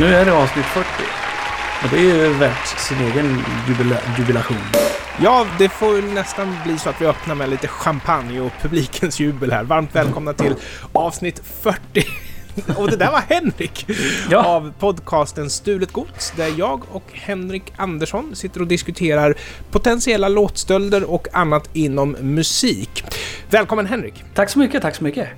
Nu är det avsnitt 40. Och det är ju värt sin egen jubila jubilation. Ja, det får ju nästan bli så att vi öppnar med lite champagne och publikens jubel här. Varmt välkomna till avsnitt 40. Och det där var Henrik Ja. av podcasten Stulet Gods där jag och Henrik Andersson sitter och diskuterar potentiella låtstölder och annat inom musik. Välkommen Henrik! Tack så mycket, tack så mycket.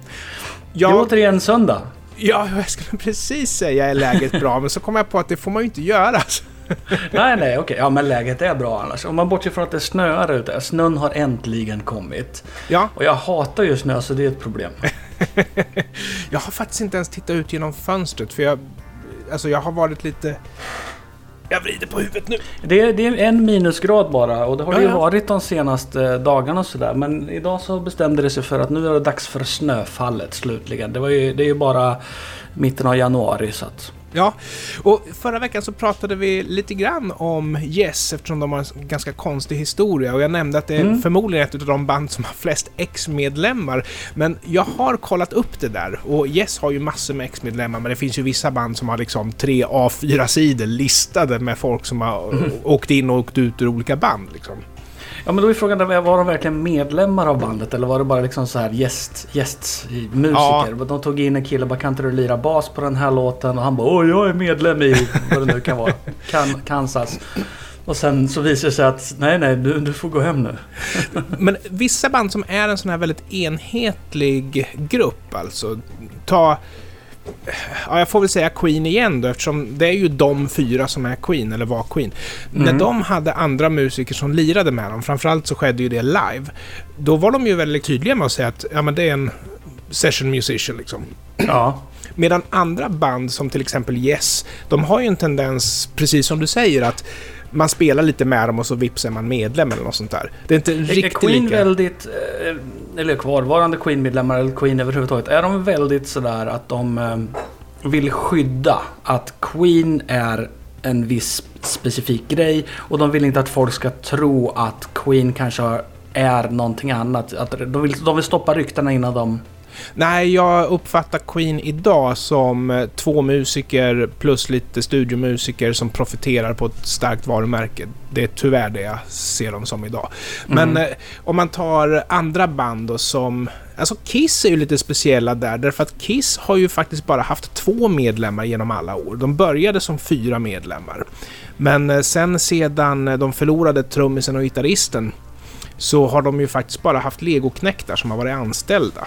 Det är återigen söndag. Ja, jag skulle precis säga är läget bra, men så kom jag på att det får man ju inte göra. nej, nej, okej. Ja, men läget är bra annars. Om man bortser från att det snöar ute. Snön har äntligen kommit. Ja, Och jag hatar ju snö, så det är ett problem. jag har faktiskt inte ens tittat ut genom fönstret för jag... Alltså jag har varit lite... Jag vrider på huvudet nu. Det är, det är en minusgrad bara och det har det Ja, ju ja. varit de senaste dagarna och sådär. Men idag så bestämde det sig för att nu är det dags för snöfallet slutligen. Det, var ju, det är ju bara mitten av januari så att... Ja, och förra veckan så pratade vi lite grann om Yes eftersom de har en ganska konstig historia och jag nämnde att det är Mm. förmodligen ett av de band som har flest ex-medlemmar. Men jag har kollat upp det där och Yes har ju massor med ex-medlemmar men det finns ju vissa band som har liksom tre A4-sidor listade med folk som har Mm. åkt in och åkt ut ur olika band liksom. Ja men då är frågan, var de verkligen medlemmar av bandet eller var det bara liksom så här gäst, gästmusiker? Ja. De tog in en kille, bara kan inte du lira bas på den här låten? Och han bara åh jag är medlem i vad det nu kan vara, kan, Kansas. Och sen så visar det sig att nej nej du, du får gå hem nu. Men vissa band som är en sån här väldigt enhetlig grupp alltså. Ta... Ja, jag får väl säga Queen igen då eftersom det är ju de fyra som är Queen, eller var Queen. När Mm. de hade andra musiker som lirade med dem, framförallt så skedde ju det live. Då var de ju väldigt tydliga med att säga att ja, men det är en session musician liksom. Ja. Medan andra band som till exempel Yes, de har ju en tendens, precis som du säger, att man spelar lite med dem och så vips är man medlem eller något sånt där. Det är inte Är riktigt Queen lika... väldigt, eh, eller kvarvarande Queen-medlemmar eller Queen överhuvudtaget, är de väldigt sådär att de eh, vill skydda att Queen är en viss specifik grej och de vill inte att folk ska tro att Queen kanske är någonting annat. Att de, vill, de vill stoppa ryktena innan de... Nej, jag uppfattar Queen idag som eh, två musiker plus lite studiomusiker som profiterar på ett starkt varumärke. Det är tyvärr det jag ser dem som idag. Men Mm. eh, om man tar andra band då som... Alltså Kiss är ju lite speciella där, därför att Kiss har ju faktiskt bara haft två medlemmar genom alla år. De började som fyra medlemmar. Men eh, sen sedan de förlorade trummisen och gitarristen så har de ju faktiskt bara haft legoknektar som har varit anställda.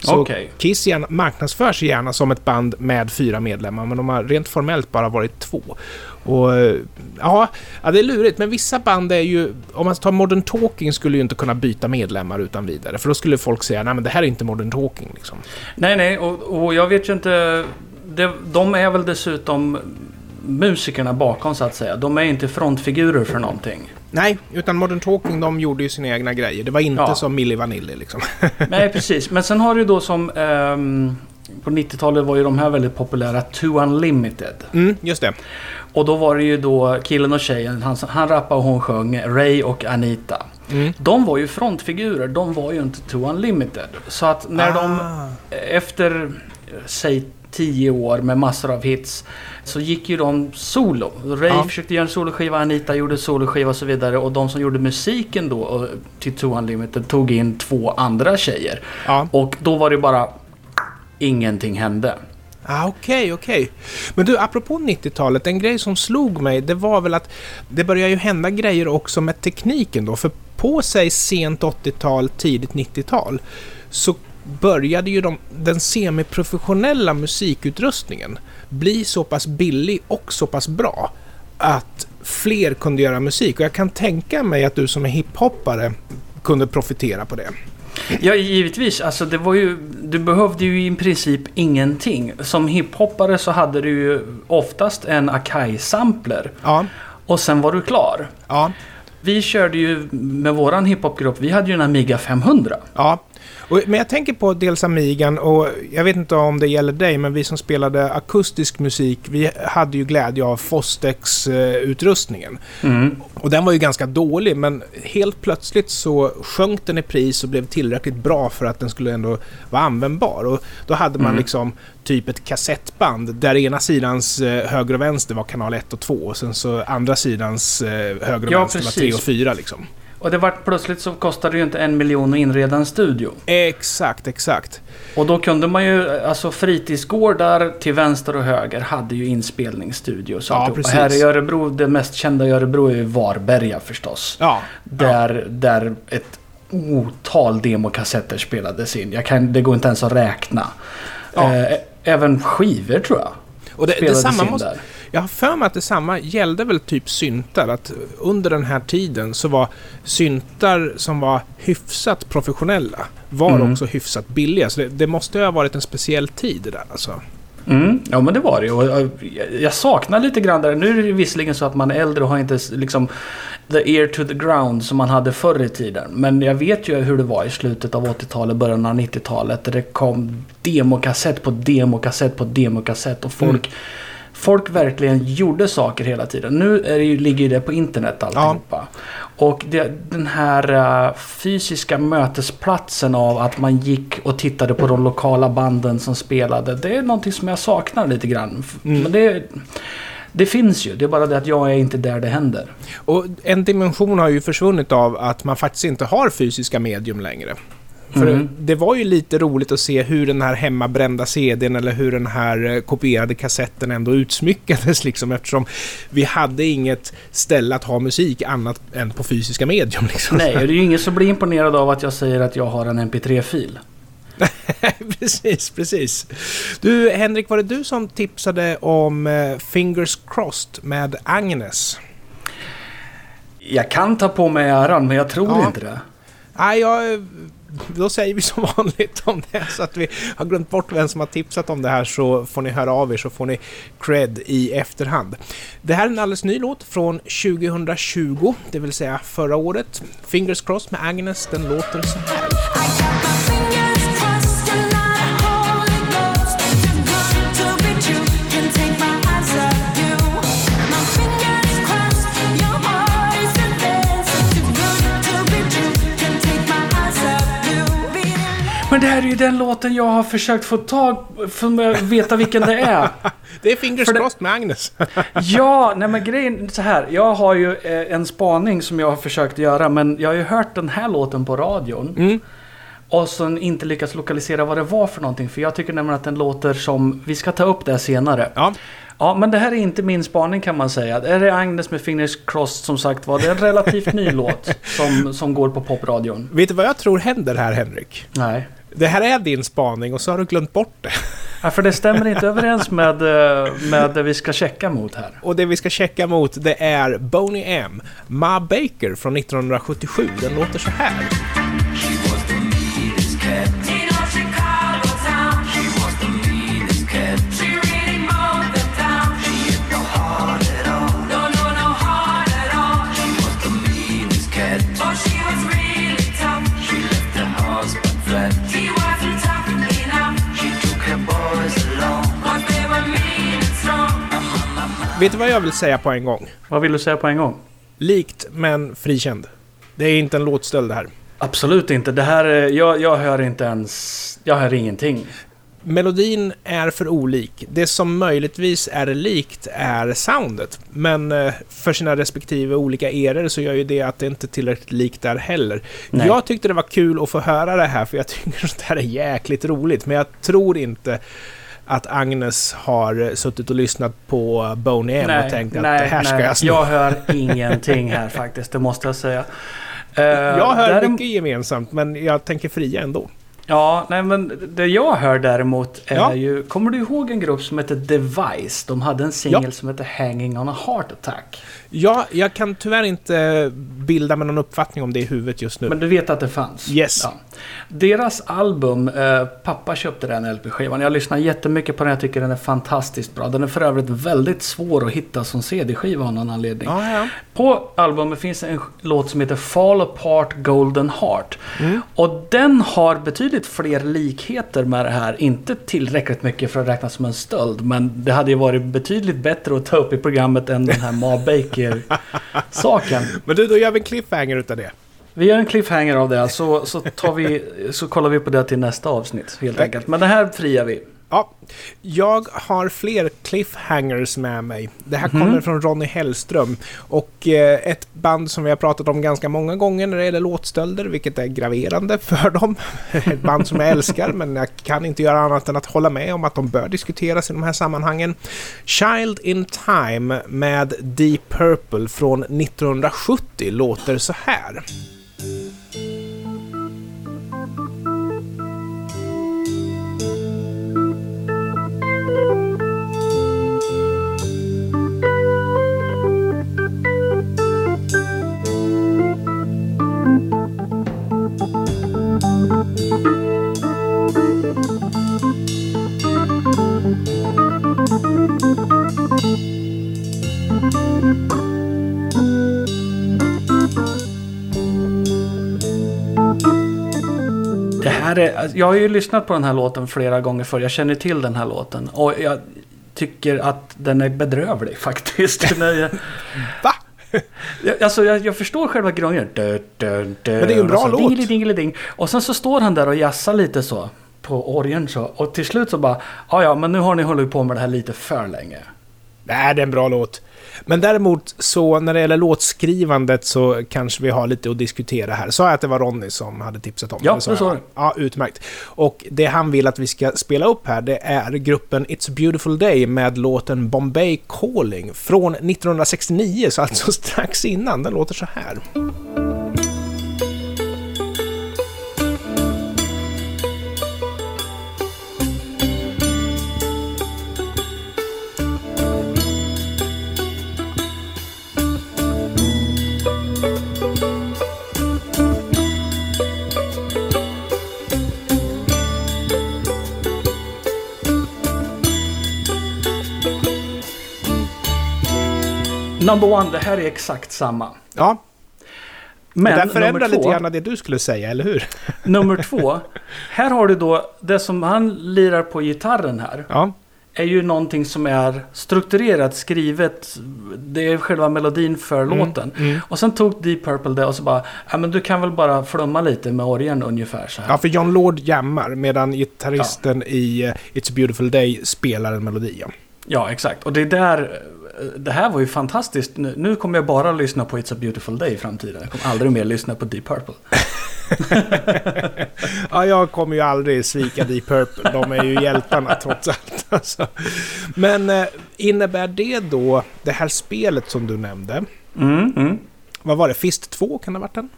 Så Okej. Kiss gärna, marknadsförs gärna som ett band med fyra medlemmar, men de har rent formellt bara varit två. Och eh, ja, ja, det är lurigt, men vissa band är ju... Om man tar Modern Talking skulle ju inte kunna byta medlemmar utan vidare, för då skulle folk säga nej men det här är inte Modern Talking liksom. Nej, nej, och, och jag vet ju inte... Det, de är väl dessutom musikerna bakom så att säga. De är inte frontfigurer för någonting. Nej, utan Modern Talking de gjorde ju sina egna grejer. Det var inte Ja. som Milli Vanilli liksom. Nej, precis. Men sen har du då som... ehm, på 90-talet var ju de här väldigt populära, Two Unlimited. Mm, just det. Och då var det ju då killen och tjejen, han, han rappade och hon sjöng, Ray och Anita. Mm. De var ju frontfigurer, de var ju inte Two Unlimited. Så att när de Ah. efter, eh, säg 10 år med massor av hits, så gick ju de solo. Ray Ja. försökte göra en soloskiva, Anita gjorde soloskiva och så vidare. Och de som gjorde musiken då till Two Unlimited tog in två andra tjejer. Ja. Och då var det bara... Ingenting hände. Ah, Okej, okej. Men du, apropå 90-talet, en grej som slog mig, det var väl att det börjar ju hända grejer också med tekniken då. För på sig sent 80-tal, tidigt 90-tal, så började ju de, den semiprofessionella musikutrustningen bli så pass billig och så pass bra att fler kunde göra musik. Och jag kan tänka mig att du som är hiphoppare kunde profitera på det. Ja, givetvis. Alltså, det var ju, du behövde ju i princip ingenting. Som hiphoppare så hade du ju oftast en Akai-sampler. Ja, Och sen var du klar. ja, Vi körde ju med våran hiphopgrupp, vi hade ju en Amiga 500. ja. Och, men jag tänker på dels Amigan och jag vet inte om det gäller dig, men vi som spelade akustisk musik, vi hade ju glädje av Fostex-utrustningen. Mm. Och den var ju ganska dålig, men helt plötsligt så sjönk den i pris och blev tillräckligt bra för att den skulle ändå vara användbar. Och då hade man Mm. liksom typ ett kassettband där ena sidans eh, höger och vänster var kanal 1 och 2 och sen så andra sidans eh, höger och Ja, vänster var 3 precis. och 4 liksom. Och det var plötsligt så kostade det ju inte en miljon att inreda en studio. Exakt, exakt. Och då kunde man ju, alltså fritidsgårdar till vänster och höger hade ju inspelningsstudios. Ja, precis. Här i Örebro, det mest kända i Örebro är ju Varberga förstås. Ja, Där, där ett otal demokassetter spelades in. Jag kan, det går inte ens att räkna. Ja. Eh, även skivor tror jag och det, det spelades samma in måste, där. Jag har för mig att detsamma gällde väl typ syntar. Att under den här tiden så var syntar som var hyfsat professionella var Mm. också hyfsat billiga. Så det, det måste ju ha varit en speciell tid det där alltså. Mm, ja men det var det ju. Och jag- saknar lite grann där. Nu är det visserligen så att man är äldre och har inte liksom the ear to the ground som man hade förr i tiden. Men jag vet ju hur det var i slutet av 80-talet, början av 90-talet. Där det kom demokassett på demokassett på demokassett. Och folk, folk verkligen gjorde saker hela tiden. Nu är det ju, ligger ju det på internet alltihopa. Och det, den här eh, fysiska mötesplatsen av att man gick och tittade på de lokala banden som spelade. Det är någonting som jag saknar lite grann. Mm. Men det, det finns ju. Det är bara det att jag är inte där det händer. Och en dimension har ju försvunnit av att man faktiskt inte har fysiska medium längre. För Mm. det var ju lite roligt att se hur den här hemmabrända CDn eller hur den här eh, kopierade kassetten ändå utsmyckades liksom eftersom vi hade inget ställe att ha musik annat än på fysiska medium liksom. Nej, det är ju ingen som blir imponerad av att jag säger att jag har en MP3-fil. precis, precis. Du Henrik, var det du som tipsade om eh, Fingers Crossed med Agnes? Jag kan ta på mig äran, men jag tror Ja. inte det. Nej, jag, då säger vi som vanligt om det. Så att vi har glömt bort vem som har tipsat om det här så får ni höra av er så får ni cred i efterhand. Det här är en alldeles ny låt från 2020, det vill säga förra året. Fingers crossed med Agnes, den låter så här. Men det här är ju den låten jag har försökt få tag för att veta vilken det är. Det är Fingers det- crossed med Agnes. Ja, nej men grejen så här. Jag har ju eh, en spaning som jag har försökt göra men jag har ju hört den här låten på radion. Mm. Och sen inte lyckats lokalisera vad det var för någonting. För jag tycker nämligen att den låter som... Vi ska ta upp det senare. Ja, Ja, men det här är inte min spaning kan man säga. Det är Agnes med Fingers Crossed som sagt var. Det är en relativt ny låt som, som går på popradion. vet du vad jag tror händer här Henrik? Nej. Det här är din spaning och så har du glömt bort det. Ja, för det stämmer inte överens med, eh, med det vi ska checka mot här. Och det vi ska checka mot det är Boney M. Ma Baker från 1977. Den låter så här. Vet du vad jag vill säga på en gång? Vad vill du säga på en gång? Likt men frikänd. Det är inte en låtstöld det här. Absolut inte. Det här, är- jag, jag hör inte ens... Jag hör ingenting. Melodin är för olik. Det som möjligtvis är likt är soundet. Men eh, för sina respektive olika eror så gör ju det att det inte är tillräckligt likt där heller. Nej. Jag tyckte det var kul att få höra det här för jag tycker sånt här är jäkligt roligt. Men jag tror inte att Agnes har eh, suttit och lyssnat på Boney M och tänkt att det här ska jag sno. Jag hör ingenting här faktiskt, det måste jag säga. Eh, Jag hör därem- mycket gemensamt, men jag tänker fria ändå. Ja, nej men det jag hör däremot är Ja. ju... Kommer du ihåg en grupp som heter Device? De hade en singel Ja. som heter Hanging on a Heart Attack. Ja, jag kan tyvärr inte bilda mig någon uppfattning om det i huvudet just nu. Men du vet att det fanns? Yes. Ja. Deras album, eh, pappa köpte den LP-skivan. Jag lyssnar jättemycket på den, jag tycker den är fantastiskt bra. Den är för övrigt väldigt svår att hitta som CD-skiva av någon anledning. Ja, ja. På albumet finns en låt som heter Fall Apart Golden Heart. Mm. Och den har betydligt fler likheter med det här. Inte tillräckligt mycket för att räknas som en stöld. Men det hade ju varit betydligt bättre att ta upp i programmet än den här Ma Baker-saken. Men du, då gör vi en cliffhanger utav det. Vi gör en cliffhanger av det, så, så, tar vi, så kollar vi på det till nästa avsnitt helt enkelt. Men det här friar vi. Ja, jag har fler cliffhangers med mig. Det här kommer från Ronny Hellström. Och eh, ett band som vi har pratat om ganska många gånger när det gäller låtstölder, vilket är graverande för dem. ett band som jag älskar, men jag kan inte göra annat än att hålla med om att de bör diskuteras i de här sammanhangen. Child in Time med Deep Purple från 1970 låter så här. Är, alltså, jag har ju lyssnat på den här låten flera gånger förr. Jag känner till den här låten. Och jag tycker att den är bedrövlig faktiskt. Va? jag, alltså jag, jag förstår själva grunden. Men det är ju en bra låt. Dingeli, dingeli, ding. Och sen så står han där och jassar lite så. På orgeln så. Och till slut så bara. Ja ja men nu har ni hållit på med det här lite för länge. Nej, det är en bra låt. Men däremot så när det gäller låtskrivandet så kanske vi har lite att diskutera här. Sa jag att det var Ronny som hade tipsat om Ja, det? sa det sa. Ja, utmärkt. Och det han vill att vi ska spela upp här, det är gruppen It's a beautiful day med låten Bombay Calling från 1969, så alltså strax innan. Den låter så här. Number one, det här är exakt samma. Ja, Men det förändrar lite grann det du skulle säga, eller hur? nummer två. Här har du då det som han lirar på gitarren här. Ja, är ju någonting som är strukturerat, skrivet. Det är själva melodin för låten. mm. Och sen tog Deep Purple det och så bara, ja men du kan väl bara flumma lite med orgeln ungefär så här. ja för John Lord jammar medan gitarristen i eh, It's a beautiful day spelar en melodi. Ja. Ja, exakt. Och det är där, det här var ju fantastiskt. Nu, nu kommer jag bara lyssna på It's a beautiful day i framtiden. Jag kommer aldrig mer lyssna på Deep Purple. Ja, jag kommer ju aldrig svika Deep Purple. De är ju hjältarna trots allt. Alltså. Men eh, innebär det då, det här spelet som du nämnde, Mm, mm. vad var det, Fist 2 kan det ha varit den?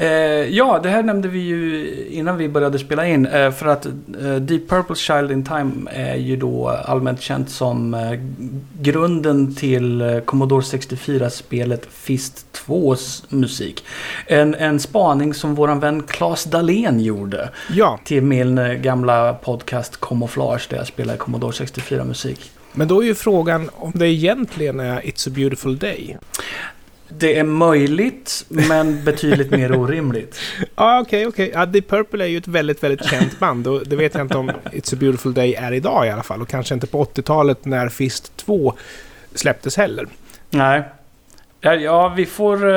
Eh, ja, det här nämnde vi ju innan vi började spela in. Eh, för att eh, Deep Purple's Child in Time är ju då allmänt känt som grunden till Commodore 64-spelet Fist 2s musik. En, en spaning som våran vän Claes Dahlén gjorde Ja, till min gamla podcast Camouflage där jag spelar Commodore 64-musik. men då är ju frågan om det egentligen är It's a beautiful day. Det är möjligt, men betydligt mer orimligt. Ja, okej, okej. Ja, Deep Purple är ju ett väldigt, väldigt känt band och det vet jag inte om It's a beautiful day är idag i alla fall och kanske inte på 80-talet när Fist 2 släpptes heller. Nej. Ja, Ja, vi får, eh,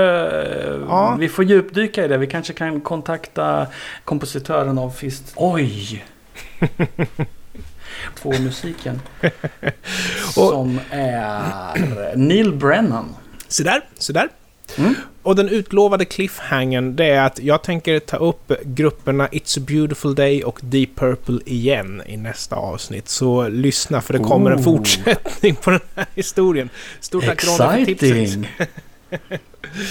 Ja. vi får djupdyka i det. Vi kanske kan kontakta kompositören av Fist. Oj! Två musiken. som är Neil Brennan. Så där, så där. Mm. Och den utlovade cliffhangern, det är att jag tänker ta upp grupperna It's a beautiful day och Deep Purple igen i nästa avsnitt. Så lyssna för det kommer en Ooh. fortsättning på den här historien. Stort tack Ronny för tipset.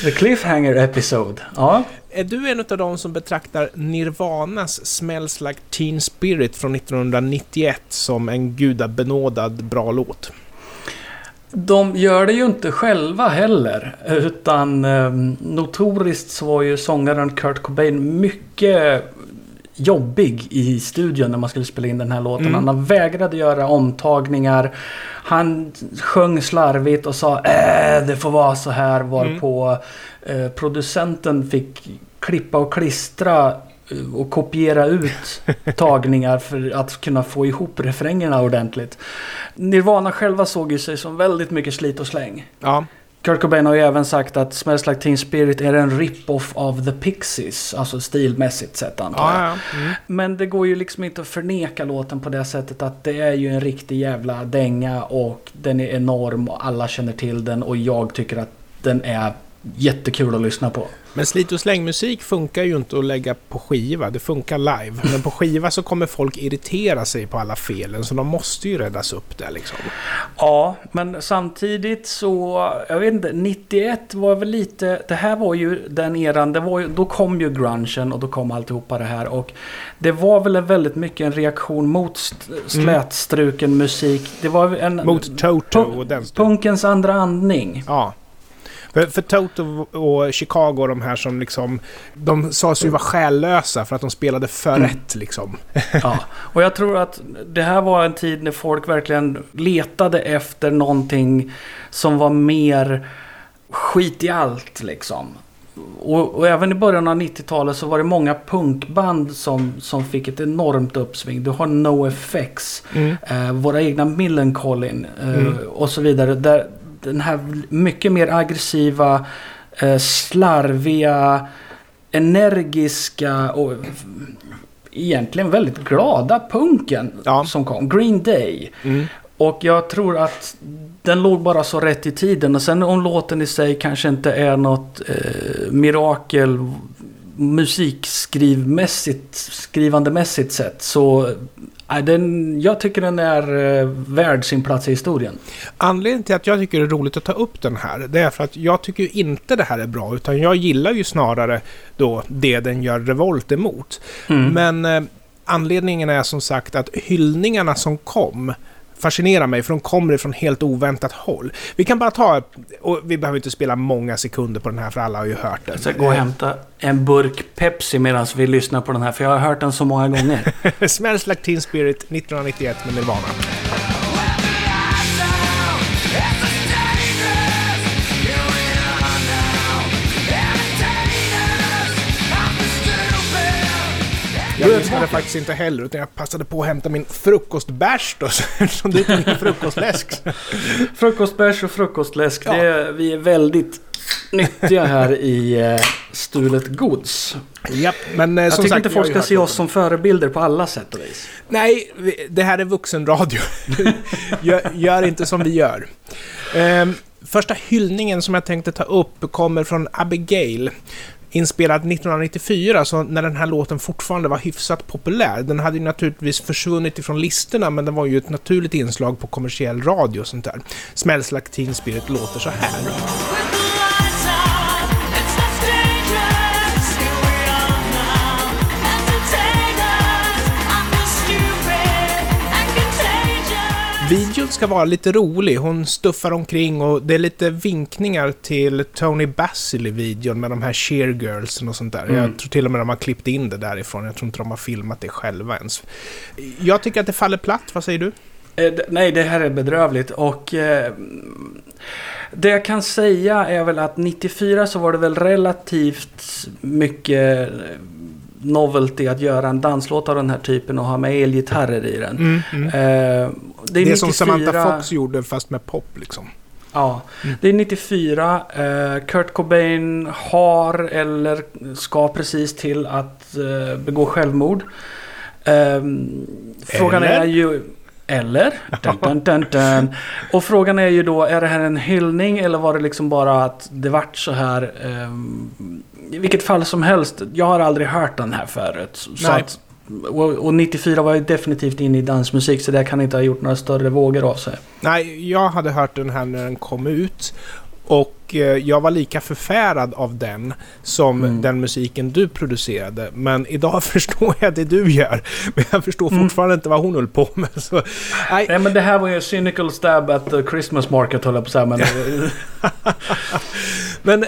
The Cliffhanger Episode. Ja, Är du en av de som betraktar Nirvanas Smells Like Teen Spirit från 1991 som en gudabenådad bra låt? De gör det ju inte själva heller. Utan eh, notoriskt så var ju sångaren Kurt Cobain mycket jobbig i studion när man skulle spela in den här låten. Mm. Han vägrade göra omtagningar. Han sjöng slarvigt och sa äh, det får vara så här. Varpå eh, producenten fick klippa och klistra och kopiera ut tagningar för att kunna få ihop refrängerna ordentligt. Nirvana själva såg ju sig som väldigt mycket slit och släng. Ja, Kurt Cobain har ju även sagt att Smells Like Teen Spirit är en rip-off av The Pixies. Alltså stilmässigt sett antar jag. ja, ja. Mm. Men det går ju liksom inte att förneka låten på det sättet att det är ju en riktig jävla dänga och den är enorm och alla känner till den och jag tycker att den är jättekul att lyssna på. Men slit och slängmusik funkar ju inte att lägga på skiva, det funkar live. Men på skiva så kommer folk irritera sig på alla felen, så de måste ju räddas upp där liksom. Ja, men samtidigt så, jag vet inte, 91 var väl lite, det här var ju den eran, det var ju, då kom ju grungen och då kom alltihopa det här och det var väl väldigt mycket en reaktion mot st- slätstruken musik. Det var en... Mot Toto och den. Punkens andra andning. Ja. För, för Toto och Chicago, och de här som liksom... De sa sig ju vara själlösa för att de spelade för Mm. rätt liksom. Ja, och jag tror att det här var en tid när folk verkligen letade efter någonting som var mer skit i allt liksom. Och, och även i början av 90-talet så var det många punkband som, som fick ett enormt uppsving. Du har NoFX, Mm. eh, våra egna Millencolin eh, Mm. och så vidare. Där den här mycket mer aggressiva, eh, slarviga, energiska och egentligen väldigt glada punken Ja. som kom. Green Day. Mm. Och jag tror att den låg bara så rätt i tiden. Och sen om låten i sig kanske inte är något eh, mirakel musikskrivmässigt, skrivandemässigt sett. Så den, jag tycker den är eh, värd sin plats i historien. Anledningen till att jag tycker det är roligt att ta upp den här, det är för att jag tycker inte det här är bra, utan jag gillar ju snarare då det den gör revolt emot. Mm. Men eh, anledningen är som sagt att hyllningarna som kom fascinerar mig, för de kommer ifrån helt oväntat håll. Vi kan bara ta, och vi behöver inte spela många sekunder på den här, för alla har ju hört den. Jag ska gå och hämta en burk Pepsi medan vi lyssnar på den här. För jag har hört den så många gånger. Smells Like Teen Spirit 1991 med Nirvana. Jag lyssnade faktiskt inte heller, utan jag passade på att hämta min frukostbärs då, som du tog min frukostläsk. Frukostbärs och frukostläsk. Ja. Det vi är väldigt nyttiga här i eh, Stulet Gods. Japp, men eh, Jag tycker sagt, inte folk ska se oss som förebilder på alla sätt och vis. Nej, vi- det här är vuxenradio. gör, gör inte som vi gör. Ehm, första hyllningen som jag tänkte ta upp kommer från Abigail. Inspelad 1994, så när den här låten fortfarande var hyfsat populär. Den hade ju naturligtvis försvunnit ifrån listorna, men den var ju ett naturligt inslag på kommersiell radio och sånt där. Smells Like Teen Spirit låter så här. Videon ska vara lite rolig. Hon stuffar omkring och det är lite vinkningar till Tony Basil i videon med de här cheergirlsen och sånt där. Mm. Jag tror till och med de har klippt in det därifrån. Jag tror inte de har filmat det själva ens. Jag tycker att det faller platt. Vad säger du? Eh, Nej, det här är bedrövligt och eh, det jag kan säga är väl att 94 så var det väl relativt mycket eh, novelty att göra en danslåt av den här typen och ha med elgitarrer i den. Mm, mm. Eh, det är Det som 94 Samantha Fox gjorde fast med pop liksom. Ja, Mm. det är 94. Eh, Kurt Cobain har eller ska precis till att eh, begå självmord. Ehm, frågan är ju... Eller? Dun, dun, dun, dun. Och frågan är ju då, är det här en hyllning eller var det liksom bara att det vart så här? ehm, I vilket fall som helst, jag har aldrig hört den här förut. Att, och, och 94 var jag definitivt inne i dansmusik så det kan inte ha gjort några större vågor av sig. Nej, jag hade hört den här när den kom ut. Och eh, jag var lika förfärad av den som Mm. den musiken du producerade. Men idag förstår jag det du gör. Men jag förstår fortfarande inte vad hon höll på med. Så, nej, Nej men det här var ju en cynical stab at the Christmas market höll jag på att säga. Men, Men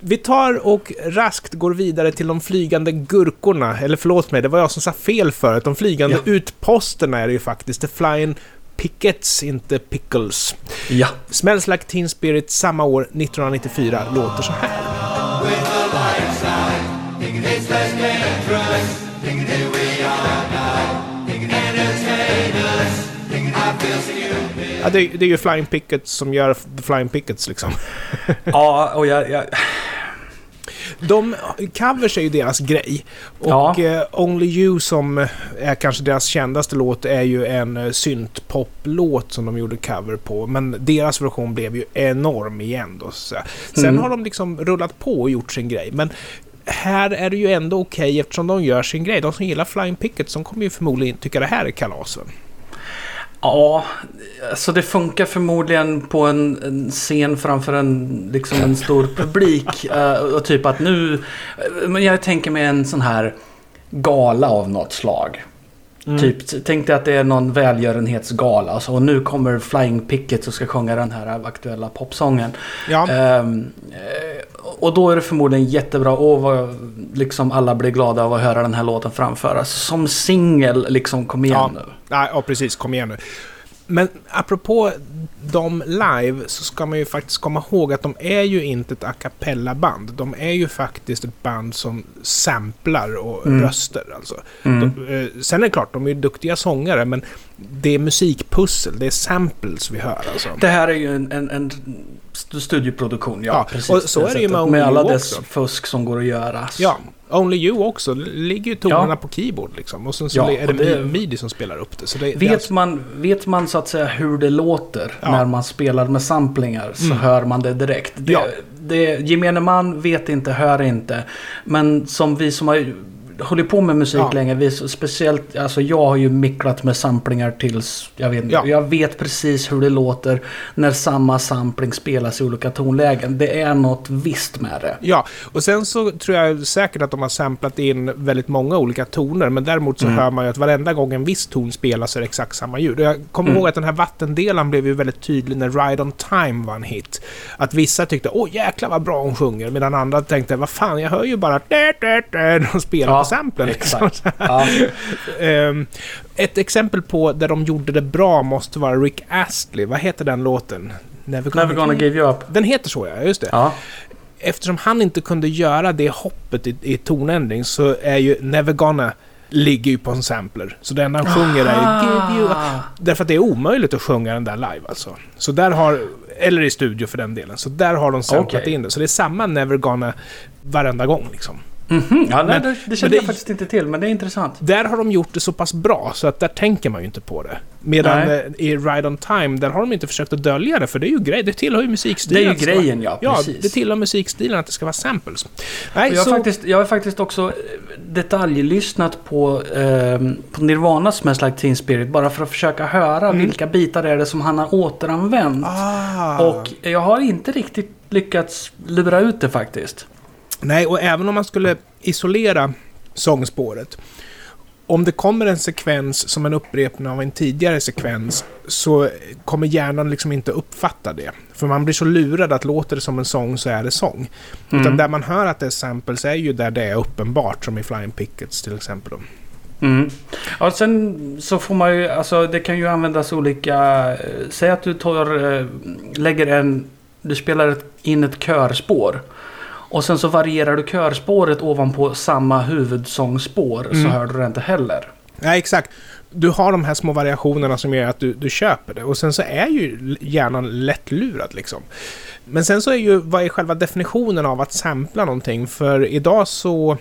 vi tar och raskt går vidare till de flygande gurkorna. Eller förlåt mig, det var jag som sa fel förut. De flygande Ja. utposterna är det ju faktiskt. The Flying Pickets, inte Pickles. ja. Smells Like Teen Spirit samma år, 1994, låter så här. Ja, det, det är ju Flying Pickets som gör The Flying Pickets liksom. ja, och jag... jag De, covers är ju deras grej. Och Ja. eh, Only You som är kanske deras kändaste låt är ju en uh, syntpop-låt som de gjorde cover på. Men deras version blev ju enorm igen då. Så. Sen Mm. har de liksom rullat på och gjort sin grej. Men här är det ju ändå okej eftersom de gör sin grej. De som gillar Flying Pickets, som kommer ju förmodligen tycka det här är kalas. Ja, alltså det funkar förmodligen på en, en scen framför en, liksom en stor publik. eh, och typ att nu... Men jag tänker mig en sån här gala av något slag. Typ, tänk dig att det är någon välgörenhetsgala. Alltså, och nu kommer Flying Pickets och ska sjunga den här aktuella popsången. Ja, eh, och då är det förmodligen jättebra. Och vad, liksom alla blir glada av att höra den här låten framföras. Som singel, liksom kom igen Ja. nu. Ja, precis. Kom igen nu. Men apropå dem live så ska man ju faktiskt komma ihåg att de är ju inte ett a cappella-band. De är ju faktiskt ett band som samplar och Mm. röster. Alltså. Mm. De, eh, sen är det klart, de är ju duktiga sångare, men det är musikpussel, det är samples vi hör. Alltså. Det här är ju en, en, en studioproduktion, ja. Ja, precis. och så är det ju med Med alla dess också. fusk som går att göra. Ja, Only You också. Det ligger ju tonerna Ja. på keyboard liksom. Och sen så Ja, är det, det- midi som spelar upp det. Så det, det Vet, alltså- man, vet man så att säga hur det låter Ja. när man spelar med samplingar så Mm. hör man det direkt. Det, Ja. det, gemene man vet inte, hör inte. Men som vi som har hållit på med musik Ja. länge, vi, speciellt, alltså jag har ju micklat med samplingar tills, jag vet Ja. jag vet precis hur det låter när samma sampling spelas i olika tonlägen. Det är något visst med det. Ja, och sen så tror jag säkert att de har samplat in väldigt många olika toner, men däremot så Mm. hör man ju att varenda gång en viss ton spelas är det exakt samma ljud. Och jag kommer Mm. ihåg att den här vattendelaren blev ju väldigt tydlig när Ride On Time var en hit. Att vissa tyckte åh jäklar vad bra hon sjunger, medan andra tänkte vad fan, jag hör ju bara de spelar på samplen. Liksom. exakt. Ja. Ehm, ett exempel på där de gjorde det bra måste vara Rick Astley. Vad heter den låten? Never Never gonna give you up. Den heter så ja, just det Ja. eftersom han inte kunde göra det hoppet i, i tonändring så är ju Never Gonna ligger ju på en sampler. Så det enda han sjunger är ju Give you Ah. Därför att det är omöjligt att sjunga den där live alltså. Så där har... Eller i studio för den delen. Så där har de samplat Okej. in det. Så det är samma Never Gonna varenda gång liksom. Mhm. Ja, nej, det, det kände jag faktiskt inte till, men det är intressant. Där har de gjort det så pass bra så att där tänker man ju inte på det. Medan Nej. eh, i Ride On Time, där har de inte försökt att dölja det. För det är ju grej, det tillhör ju Det musikstilen. är ju det ska vara- grejen, ja. Ja, Precis. det tillhör musikstilen att det ska vara samples. Nej, jag, så... har faktiskt, jag har faktiskt också eh, detaljlyssnat på, eh, på Nirvanas Smells Like Teen Spirit bara för att försöka höra Mm. vilka bitar är det som han har återanvänt. Ah. Och jag har inte riktigt lyckats lura ut det faktiskt. Nej, och även om man skulle isolera sångspåret. Om det kommer en sekvens som en upprepning av en tidigare sekvens så kommer hjärnan liksom inte uppfatta det. För man blir så lurad att låter det som en sång så är det sång. Utan Mm. där man hör att det är samples är ju där det är uppenbart, som i Flying Pickets till exempel. Mm. Ja, sen så får man ju, alltså det kan ju användas olika, eh, säg att du tar, eh, lägger en, du spelar in ett körspår. Och sen så varierar du körspåret ovanpå samma huvudsångspår så Mm. hör du det inte heller. Nej, exakt. Du har de här små variationerna som gör att du, du köper det. Och sen så är ju hjärnan lättlurad liksom. Men sen så är ju, vad är själva definitionen av att sampla någonting? För idag så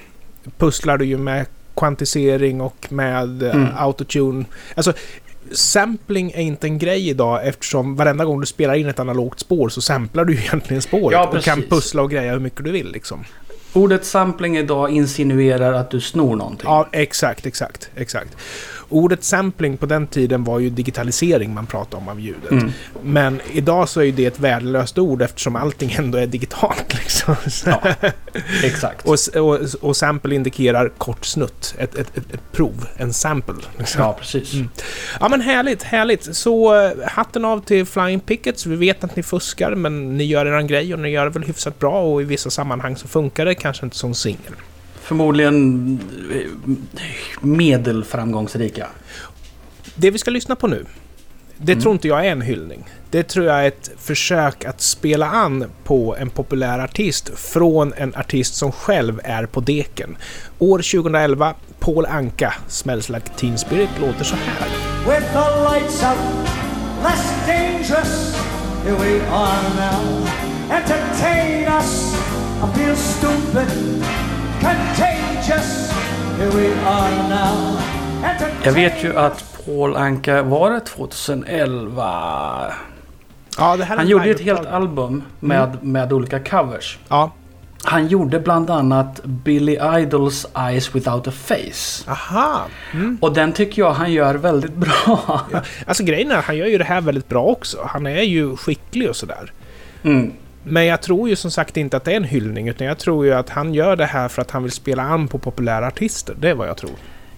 pusslar du ju med kvantisering och med eh, Mm. autotune. Alltså, sampling är inte en grej idag eftersom varenda gång du spelar in ett analogt spår så samplar du egentligen spåret Ja, och kan pussla och greja hur mycket du vill liksom. Ordet sampling idag insinuerar att du snor någonting. Ja, exakt, exakt, exakt. Ordet sampling på den tiden var ju digitalisering man pratade om av ljudet. Mm. Men idag så är det ett värdelöst ord eftersom allting ändå är digitalt. Liksom. Ja, exakt. och, och, och sample indikerar kort snutt, ett, ett, ett, ett prov, en sample. Liksom. Ja, precis. Mm. Ja men härligt, härligt. Så eh, hatten av till Flying Pickets. Vi vet att ni fuskar men ni gör eran grej och ni gör det väl hyfsat bra och i vissa sammanhang så funkar det kanske inte som singel. Förmodligen eh, medelframgångsrika. Det vi ska lyssna på nu, det Mm. tror inte jag är en hyllning. Det tror jag är ett försök att spela an på en populär artist från en artist som själv är på deken. År 2011, Paul Anka, Smells Like Teen Spirit, låter så här. with the lights out, less dangerous. Here we are now. Entertain us. I feel stupid, contagious. Here we are now. Entertain Jag vet ju att Paul Anka, var det 2011? Ja, det Han gjorde ju ett helt album med, med olika covers. Ja. Han gjorde bland annat Billy Idols Eyes Without a Face. Aha. Mm. Och den tycker jag han gör väldigt bra. Ja, alltså grejen är att han gör ju det här väldigt bra också. Han är ju skicklig och sådär. Mm. Men jag tror ju som sagt inte att det är en hyllning, utan jag tror ju att han gör det här för att han vill spela an på populära artister. Det är vad jag tror.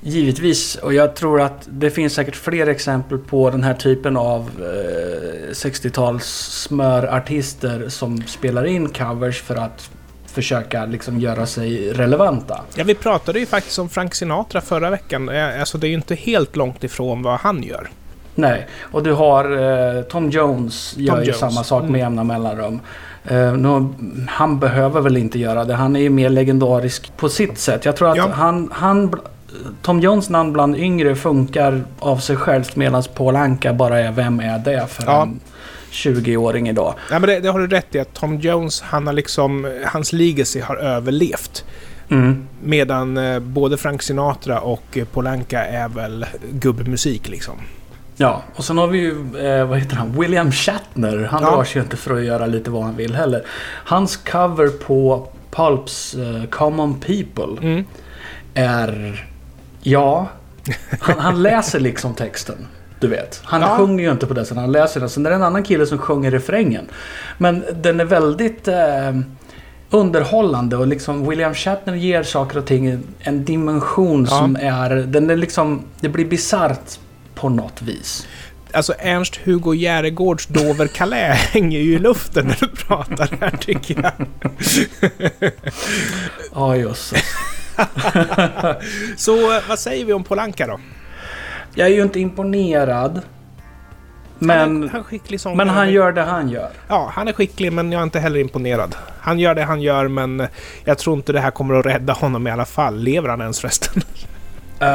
Givetvis, och jag tror att det finns säkert fler exempel på den här typen av eh, 60-tals smörartister som spelar in covers för att försöka liksom göra sig relevanta. Ja, vi pratade ju faktiskt om Frank Sinatra förra veckan. Eh, Alltså det är ju inte helt långt ifrån vad han gör. Nej, och du har eh, Tom Jones gör ju Jones. samma sak med Mm. jämna mellanrum. Eh, nu, han behöver väl inte göra det. Han är ju mer legendarisk på sitt sätt. Jag tror att Ja. han, han, Tom Jones namn bland yngre funkar av sig självt medan Paul Anka bara är vem är det för Ja. en 20-åring idag. Nej, men det, det har du rätt i att Tom Jones, han har liksom, hans legacy har överlevt. Mm. Medan eh, både Frank Sinatra och eh, Paul Anka är väl gubbmusik liksom. Ja, och sen har vi ju, eh, vad heter han, William Shatner. Han Ja. drar sig ju inte för att göra lite vad han vill heller. Hans cover på Pulps eh, Common People Mm. är... Ja, han, han läser liksom texten. Du vet. Han Ja. sjunger ju inte på det sen han läser den. Sen är det en annan kille som sjunger refrängen. Men den är väldigt eh, underhållande och liksom William Shatner ger saker och ting en dimension Ja. som är... Den är liksom... Det blir bisarrt på något vis. Alltså Ernst-Hugo Järegårds Dover Calais hänger ju i luften när du pratar här tycker jag. Ja, just. Så vad säger vi om Paul Anka då? Jag är ju inte imponerad. han, Men, han sångare. men han gör det han gör. Ja, han är skicklig men jag är inte heller imponerad. Han gör det han gör men jag tror inte det här kommer att rädda honom i alla fall. Lever han ens förresten? Eh,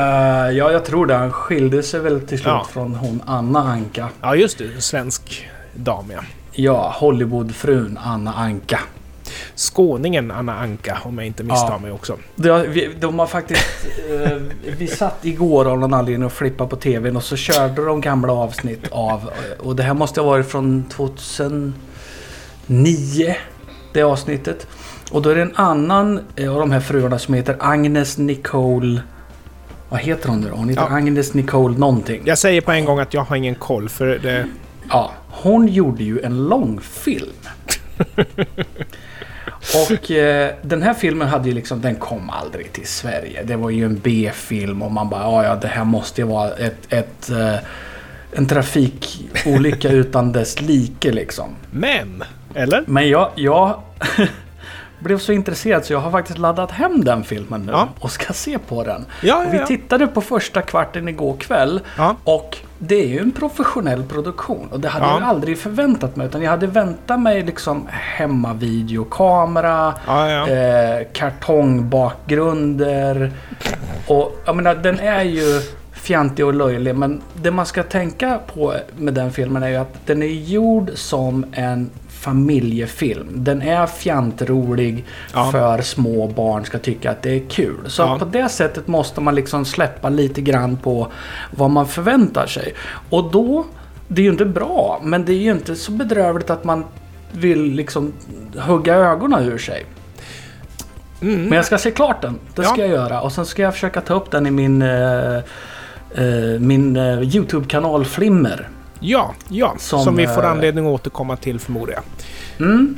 ja, jag tror det. Han skilde sig väl till slut Ja. från hon Anna Anka. Ja, just det. Svensk dam ja. Ja, Hollywoodfrun Anna Anka. Skåningen Anna Anka om jag inte misstar Ja. mig också. De, har- vi, de har faktiskt... eh, vi satt igår av någon anledning och flippade på TVn och så körde de gamla avsnitt av... Och det här måste ha varit från 2009. Det avsnittet. Och då är det en annan av de här fruarna som heter Agnes Nicole... Vad heter hon nu då? Hon heter Ja. Agnes Nicole någonting. Jag säger på en gång att jag har ingen koll för det... Ja, hon gjorde ju en långfilm. Och eh, den här filmen hade ju liksom, den kom aldrig till Sverige. Det var ju en B-film och man bara, ja ja det här måste ju vara ett, ett, eh, en trafikolycka utan dess like liksom. Men! Eller? Men jag, jag blev så intresserad så jag har faktiskt laddat hem den filmen nu Ja. och ska se på den. Ja, ja, vi tittade på första kvarten igår kväll och det är ju en professionell produktion och det hade Ja. jag aldrig förväntat mig utan jag hade väntat mig liksom hemmavideokamera, eh, kartongbakgrunder och jag menar den är ju fjantig och löjlig men det man ska tänka på med den filmen är ju att den är gjord som en familjefilm. Den är fjantrolig Ja. för små barn ska tycka att det är kul. Så Ja. på det sättet måste man liksom släppa lite grann på vad man förväntar sig. Och då, det är ju inte bra, men det är ju inte så bedrövligt att man vill liksom hugga ögonen ur sig. Mm. Men jag ska se klart den. Det ska Ja. jag göra. Och sen ska jag försöka ta upp den i min eh, eh, min eh, YouTube-kanal Flimmer. Ja, ja. Som, Som, vi får eh, anledning att återkomma till förmodar jag. Mm,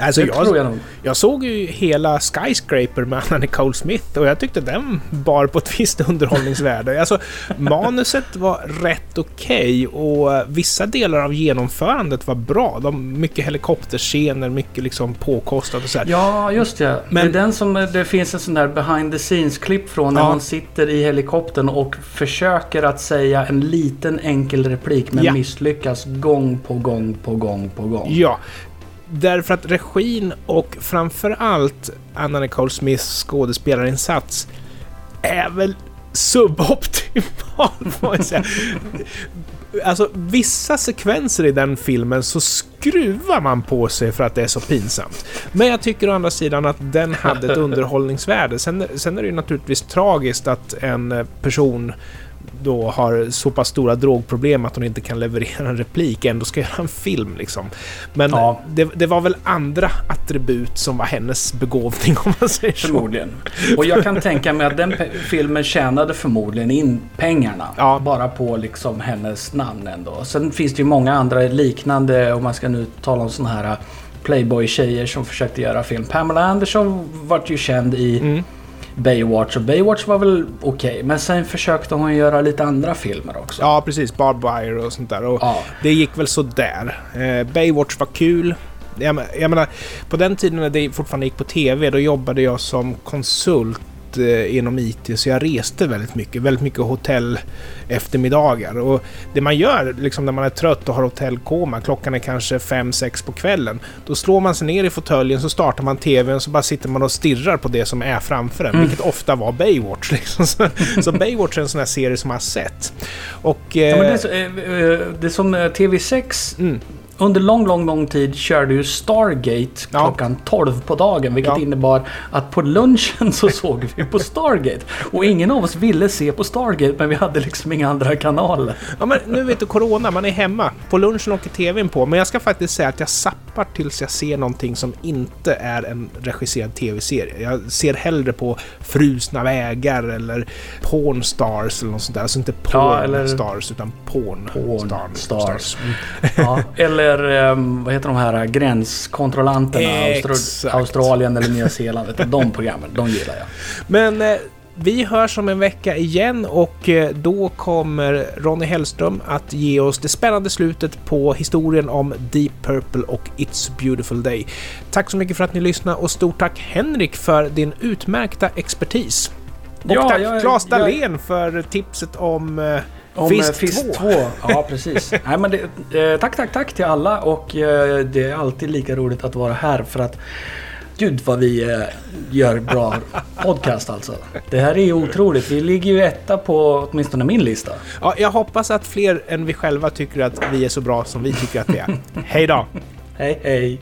Alltså det jag, tror jag nog. jag såg ju hela Skyscraper med Anna Nicole Smith och jag tyckte den bar på ett visst underhållningsvärde. Alltså, manuset var rätt okej och vissa delar av genomförandet var bra. De, mycket helikopterscener, mycket liksom påkostat och så här. Ja, just det. Men- det är den som eh, det finns en sån där behind the scenes-klipp från när Ja. hon sitter i helikoptern och försöker att säga en liten enkel replik men Ja. misslyckas gång på gång på gång på gång. Ja, därför att regin och framförallt Anna Nicole Smiths skådespelarinsats är väl suboptimal, får jag säga. Alltså, vissa sekvenser i den filmen så skruvar man på sig för att det är så pinsamt. Men jag tycker å andra sidan att den hade ett underhållningsvärde. Sen, sen är det ju naturligtvis tragiskt att en person då har så pass stora drogproblem att hon inte kan leverera en replik, ändå ska göra en film liksom. Men Ja. det, det var väl andra attribut som var hennes begåvning om man säger så. Förmodligen. Och jag kan tänka mig att den filmen tjänade förmodligen in pengarna. Ja. Bara på liksom hennes namn ändå. Sen finns det ju många andra liknande, om man ska nu tala om sådana här Playboy-tjejer som försökte göra film. Pamela Anderson vart ju känd i Mm. Baywatch och Baywatch var väl okej. Men sen försökte hon göra lite andra filmer också. Ja, precis. Barbed wire och sånt där. Och Ja. Det gick väl sådär. Eh, Baywatch var kul. Jag, jag menar, på den tiden när det fortfarande gick på TV, då jobbade jag som konsult eh, inom IT, så jag reste väldigt mycket. Väldigt mycket hotell eftermiddagar. Och det man gör liksom när man är trött och har hotellkoma, klockan är kanske 5-6 på kvällen, då slår man sig ner i fåtöljen, så startar man TVn, så bara sitter man och stirrar på det som är framför en, vilket ofta var Baywatch. Liksom. Så, så Baywatch är en sån här serie som man har sett. Och... Ja, men det, är eh, så, eh, eh, det är som eh, TV6 Mm. Under lång, lång, lång tid körde ju Stargate Ja. klockan 12 på dagen. Vilket Ja. innebar att på lunchen så såg vi på Stargate. Och ingen av oss ville se på Stargate men vi hade liksom inga andra kanaler. Ja, men nu vet du, Corona, man är hemma. På lunchen åker TVn på. Men jag ska faktiskt säga att jag sappar tills jag ser någonting som inte är en regisserad TV-serie. Jag ser hellre på Frusna vägar eller Porn Stars eller något sånt där. Alltså inte Porn Ja, eller- Stars, utan Porn, Porn Star- Stars. Ja. Eller ehm, vad heter de här gränskontrollanterna? Exakt. Australien eller Nya Zeeland. De programmen, de gillar jag. Men eh, vi hörs om en vecka igen och eh, då kommer Ronny Hellström att ge oss det spännande slutet på historien om Deep Purple och It's a Beautiful Day. Tack så mycket för att ni lyssnade och stort tack Henrik för din utmärkta expertis. Och Ja, tack jag- Claes Dahlén för tipset om eh, Om Fisk eh, Fisk 2. 2. Ja, precis. Nej, men det, eh, tack, tack, tack till alla och eh, det är alltid lika roligt att vara här för att Gud vad vi eh, gör bra podcast alltså. Det här är ju otroligt. Vi ligger ju etta på åtminstone min lista. Ja, jag hoppas att fler än vi själva tycker att vi är så bra som vi tycker att vi är. Hej då! Hej hej!